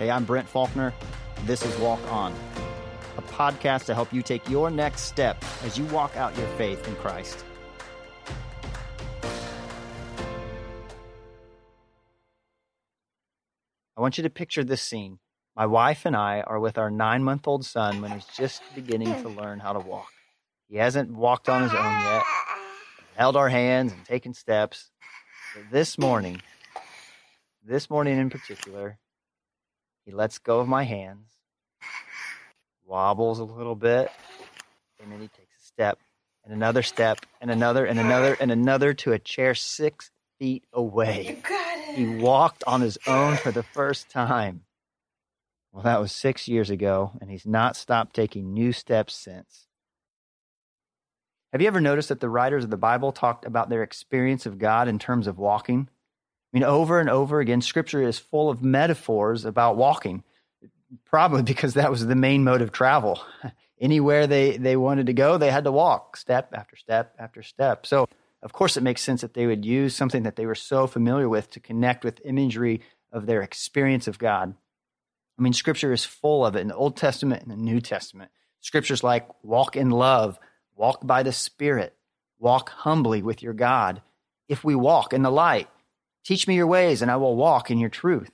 Hey, I'm Brent Faulkner. This is Walk On, a podcast to help you take your next step as you walk out your faith in Christ. I want you to picture this scene. My wife and I are with our nine month old son when he's just beginning to learn how to walk. He hasn't walked on his own yet, held our hands and taken steps. But this morning, this morning in particular, he lets go of my hands, wobbles a little bit, and then he takes a step and another step and another and another and another to a chair six feet away. He walked on his own for the first time. Well, that was six years ago, and he's not stopped taking new steps since. Have you ever noticed that the writers of the Bible talked about their experience of God in terms of walking? I mean, over and over again, scripture is full of metaphors about walking, probably because that was the main mode of travel. Anywhere they, they wanted to go, they had to walk step after step after step. So, of course, it makes sense that they would use something that they were so familiar with to connect with imagery of their experience of God. I mean, scripture is full of it in the Old Testament and the New Testament. Scriptures like walk in love, walk by the Spirit, walk humbly with your God. If we walk in the light, teach me your ways, and I will walk in your truth.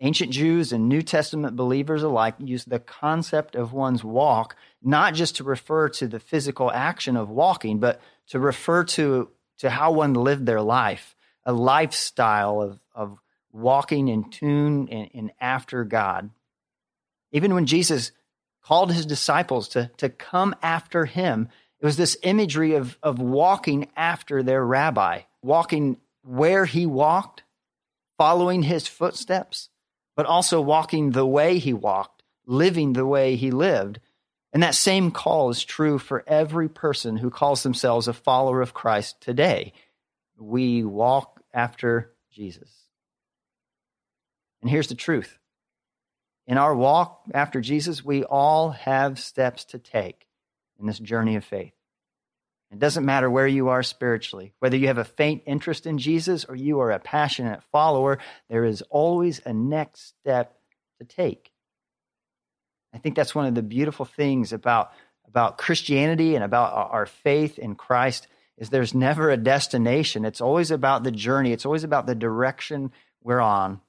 Ancient Jews and New Testament believers alike use the concept of one's walk not just to refer to the physical action of walking, but to refer to, to how one lived their life, a lifestyle of, of walking in tune and, and after God. Even when Jesus called his disciples to, to come after him, it was this imagery of, of walking after their rabbi, walking where he walked, following his footsteps, but also walking the way he walked, living the way he lived. And that same call is true for every person who calls themselves a follower of Christ today. We walk after Jesus. And here's the truth in our walk after Jesus, we all have steps to take in this journey of faith. It doesn't matter where you are spiritually, whether you have a faint interest in Jesus or you are a passionate follower, there is always a next step to take. I think that's one of the beautiful things about, about Christianity and about our faith in Christ is there's never a destination. It's always about the journey. It's always about the direction we're on.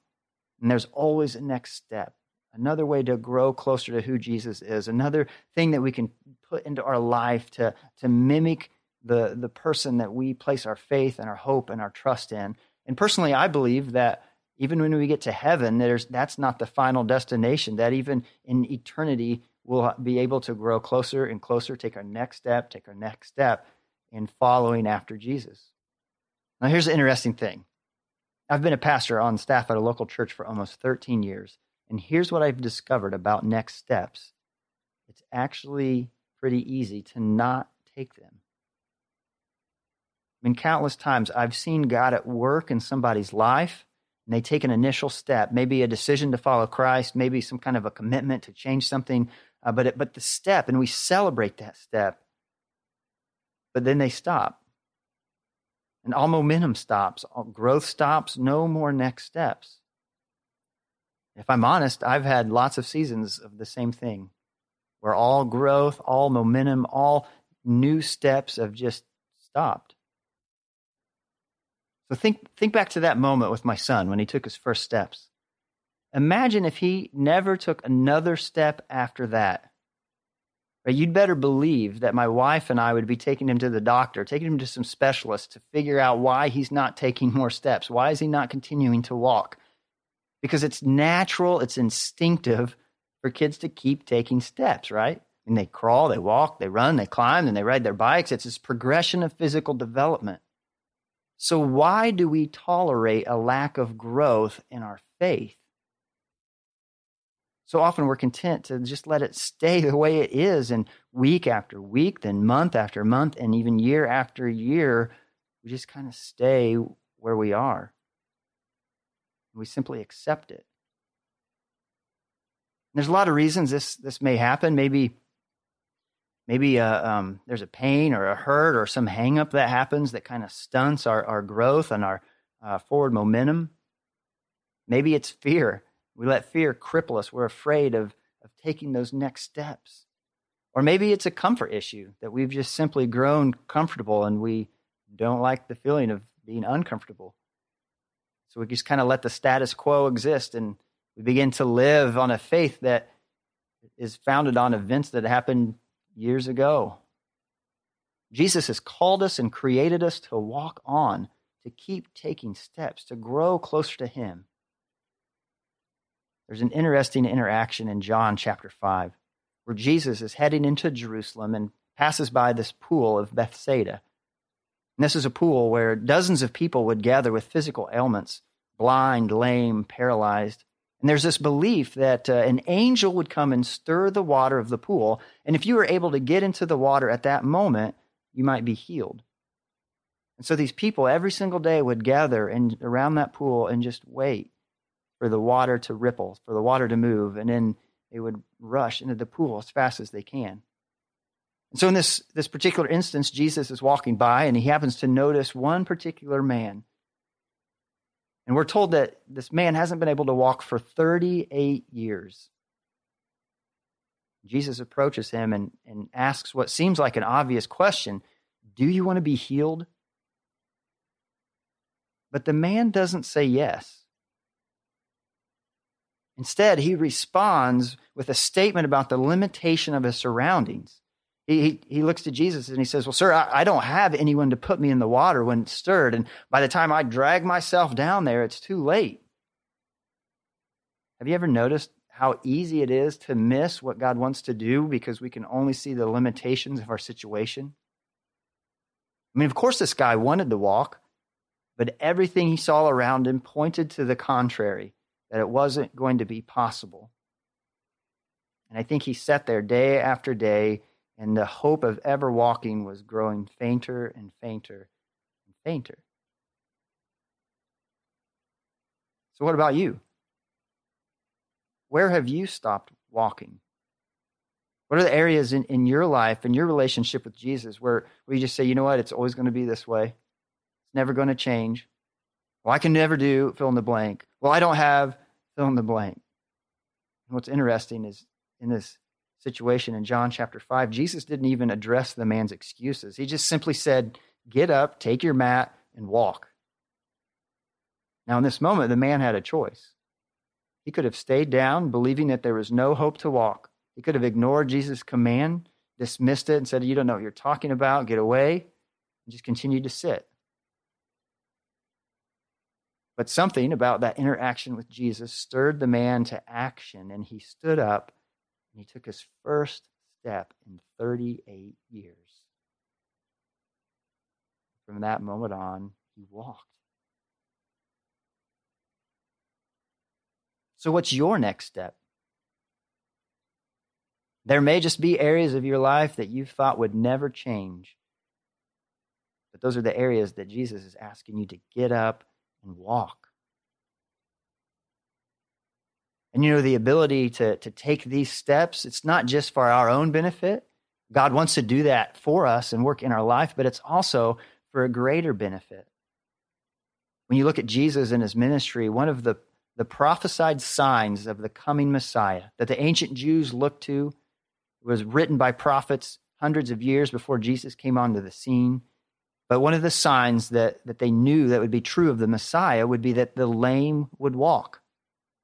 And there's always a next step, another way to grow closer to who Jesus is, another thing that we can put into our life to, to mimic the, the person that we place our faith and our hope and our trust in. And personally, I believe that even when we get to heaven, there's, that's not the final destination, that even in eternity, we'll be able to grow closer and closer, take our next step, take our next step in following after Jesus. Now, here's the interesting thing I've been a pastor on staff at a local church for almost 13 years. And here's what I've discovered about next steps it's actually pretty easy to not take them. I mean, countless times I've seen God at work in somebody's life, and they take an initial step, maybe a decision to follow Christ, maybe some kind of a commitment to change something, uh, but, it, but the step, and we celebrate that step, but then they stop and all momentum stops, all growth stops, no more next steps. If I'm honest, I've had lots of seasons of the same thing where all growth, all momentum, all new steps have just stopped. So think, think back to that moment with my son when he took his first steps. Imagine if he never took another step after that. Right? You'd better believe that my wife and I would be taking him to the doctor, taking him to some specialists to figure out why he's not taking more steps. Why is he not continuing to walk? Because it's natural, it's instinctive for kids to keep taking steps, right? And they crawl, they walk, they run, they climb, and they ride their bikes. It's this progression of physical development. So, why do we tolerate a lack of growth in our faith? So often we're content to just let it stay the way it is. And week after week, then month after month, and even year after year, we just kind of stay where we are. We simply accept it. And there's a lot of reasons this, this may happen. Maybe, maybe uh, um, there's a pain or a hurt or some hangup that happens that kind of stunts our, our growth and our uh, forward momentum. Maybe it's fear We let fear cripple us. We're afraid of, of taking those next steps. Or maybe it's a comfort issue that we've just simply grown comfortable and we don't like the feeling of being uncomfortable. So we just kind of let the status quo exist and we begin to live on a faith that is founded on events that happened years ago. Jesus has called us and created us to walk on, to keep taking steps, to grow closer to Him. There's an interesting interaction in John chapter 5 where Jesus is heading into Jerusalem and passes by this pool of Bethsaida. And this is a pool where dozens of people would gather with physical ailments blind, lame, paralyzed. And there's this belief that uh, an angel would come and stir the water of the pool. And if you were able to get into the water at that moment, you might be healed. And so these people every single day would gather and around that pool and just wait for the water to ripple, for the water to move, and then they would rush into the pool as fast as they can. And so in this, this particular instance, Jesus is walking by and he happens to notice one particular man. And we're told that this man hasn't been able to walk for 38 years. Jesus approaches him and, and asks what seems like an obvious question Do you want to be healed? But the man doesn't say yes. Instead, he responds with a statement about the limitation of his surroundings. He, he, looks to Jesus and he says, Well, sir, I, I don't have anyone to put me in the water when it's stirred. And by the time I drag myself down there, it's too late. Have you ever noticed how easy it is to miss what God wants to do because we can only see the limitations of our situation? I mean, of course, this guy wanted to walk, but everything he saw around him pointed to the contrary that it wasn't going to be possible. And I think he sat there day after day, and the hope of ever walking was growing fainter and fainter and fainter. So, what about you? Where have you stopped walking? What are the areas in, in your life and your relationship with Jesus where, where you just say, you know what, it's always going to be this way? It's never going to change. Well, I can never do fill in the blank. Well, I don't have fill in the blank. And what's interesting is in this situation in John chapter 5, Jesus didn't even address the man's excuses. He just simply said, Get up, take your mat, and walk. Now, in this moment, the man had a choice. He could have stayed down, believing that there was no hope to walk. He could have ignored Jesus' command, dismissed it, and said, You don't know what you're talking about, get away, and just continued to sit. But something about that interaction with Jesus stirred the man to action, and he stood up and he took his first step in 38 years. From that moment on, he walked. So, what's your next step? There may just be areas of your life that you thought would never change. But those are the areas that Jesus is asking you to get up and walk. And you know, the ability to, to take these steps, it's not just for our own benefit. God wants to do that for us and work in our life, but it's also for a greater benefit. When you look at Jesus and his ministry, one of the, the prophesied signs of the coming Messiah that the ancient Jews looked to was written by prophets hundreds of years before Jesus came onto the scene. But one of the signs that, that they knew that would be true of the Messiah would be that the lame would walk.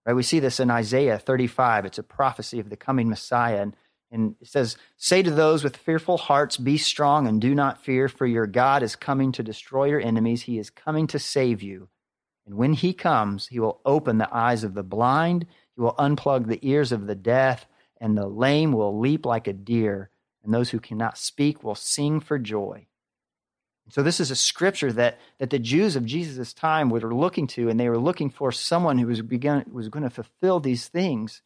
Right? We see this in Isaiah 35. It's a prophecy of the coming Messiah. And, and it says, Say to those with fearful hearts, Be strong and do not fear, for your God is coming to destroy your enemies. He is coming to save you. And when he comes, he will open the eyes of the blind, he will unplug the ears of the deaf, and the lame will leap like a deer, and those who cannot speak will sing for joy. So this is a scripture that, that the Jews of Jesus' time were looking to, and they were looking for someone who was, begun, was going to fulfill these things.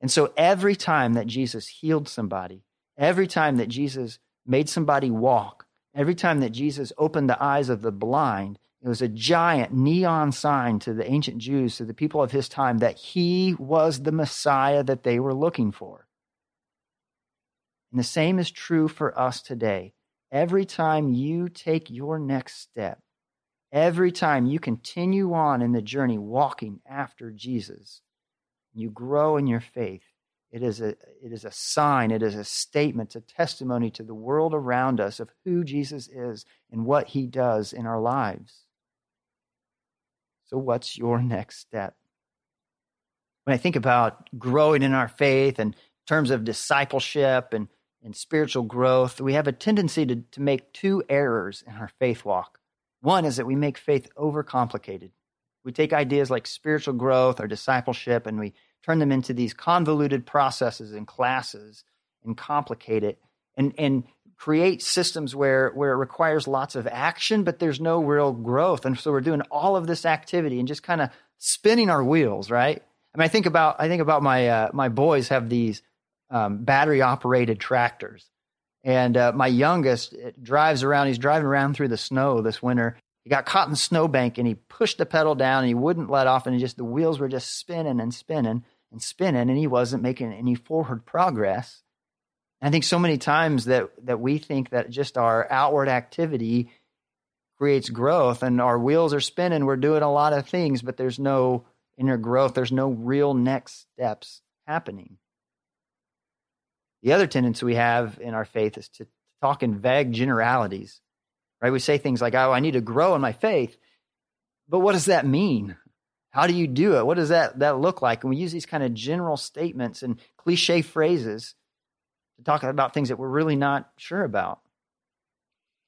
And so every time that Jesus healed somebody, every time that Jesus made somebody walk, every time that Jesus opened the eyes of the blind, it was a giant neon sign to the ancient Jews, to the people of his time, that he was the Messiah that they were looking for. And the same is true for us today. Every time you take your next step, every time you continue on in the journey walking after Jesus, you grow in your faith, it is a it is a sign, it is a statement, a testimony to the world around us of who Jesus is and what he does in our lives. So what's your next step? When I think about growing in our faith and terms of discipleship and, and spiritual growth, we have a tendency to, to make two errors in our faith walk. One is that we make faith overcomplicated. We take ideas like spiritual growth or discipleship and we turn them into these convoluted processes and classes and complicate it and, and create systems where, where it requires lots of action, but there's no real growth. And so we're doing all of this activity and just kind of spinning our wheels, right? I mean, I think about I think about my uh, my boys have these um, battery operated tractors, and uh, my youngest drives around. He's driving around through the snow this winter, he got caught in the snowbank and he pushed the pedal down and he wouldn't let off and he just the wheels were just spinning and spinning and spinning and he wasn't making any forward progress. And I think so many times that that we think that just our outward activity creates growth and our wheels are spinning, we're doing a lot of things, but there's no inner growth, there's no real next steps happening. The other tendency we have in our faith is to talk in vague generalities right? We say things like, oh, I need to grow in my faith. But what does that mean? How do you do it? What does that, that look like? And we use these kind of general statements and cliche phrases to talk about things that we're really not sure about.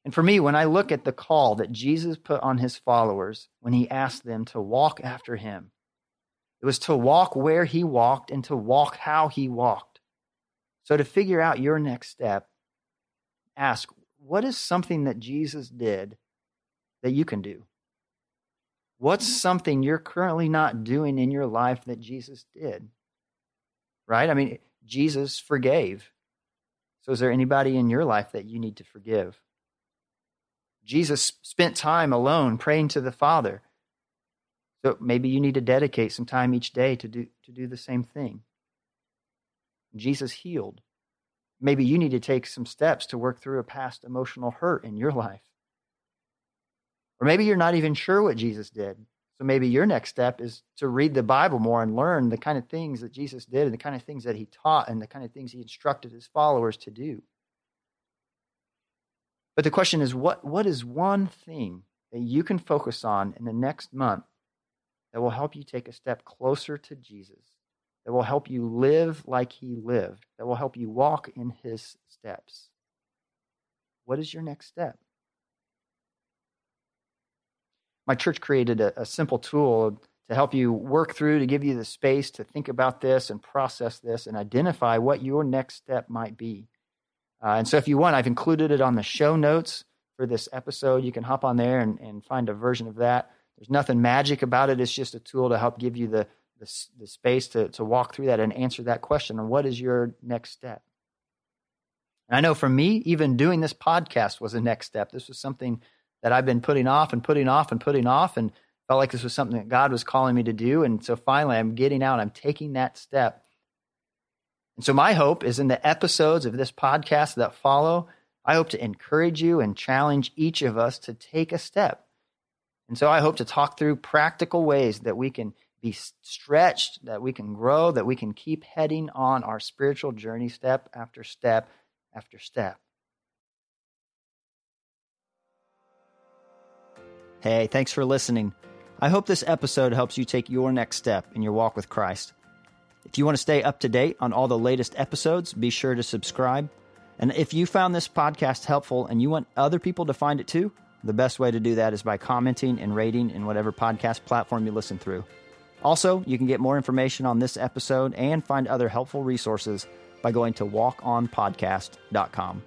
And for me, when I look at the call that Jesus put on his followers when he asked them to walk after him, it was to walk where he walked and to walk how he walked. So to figure out your next step, ask, what is something that Jesus did that you can do? What's mm-hmm. something you're currently not doing in your life that Jesus did? Right? I mean, Jesus forgave. So, is there anybody in your life that you need to forgive? Jesus spent time alone praying to the Father. So maybe you need to dedicate some time each day to do, to do the same thing. Jesus healed. Maybe you need to take some steps to work through a past emotional hurt in your life. Or maybe you're not even sure what Jesus did. So maybe your next step is to read the Bible more and learn the kind of things that Jesus did and the kind of things that he taught and the kind of things he instructed his followers to do. But the question is what, what is one thing that you can focus on in the next month that will help you take a step closer to Jesus? That will help you live like he lived, that will help you walk in his steps. What is your next step? My church created a, a simple tool to help you work through, to give you the space to think about this and process this and identify what your next step might be. Uh, and so, if you want, I've included it on the show notes for this episode. You can hop on there and, and find a version of that. There's nothing magic about it. It's just a tool to help give you the, the, the space to, to walk through that and answer that question and what is your next step? And i know for me even doing this podcast was a next step. This was something that i've been putting off and putting off and putting off and felt like this was something that god was calling me to do. And so finally i'm getting out. I'm taking that step. And so my hope is in the episodes of this podcast that follow i hope to encourage you and challenge each of us to take a step. And so i hope to talk through practical ways that we can be stretched, that we can grow, that we can keep heading on our spiritual journey step after step after step. Hey, thanks for listening. I hope this episode helps you take your next step in your walk with Christ. If you want to stay up to date on all the latest episodes, be sure to subscribe. And if you found this podcast helpful and you want other people to find it too, the best way to do that is by commenting and rating in whatever podcast platform you listen through. Also, you can get more information on this episode and find other helpful resources by going to walkonpodcast.com.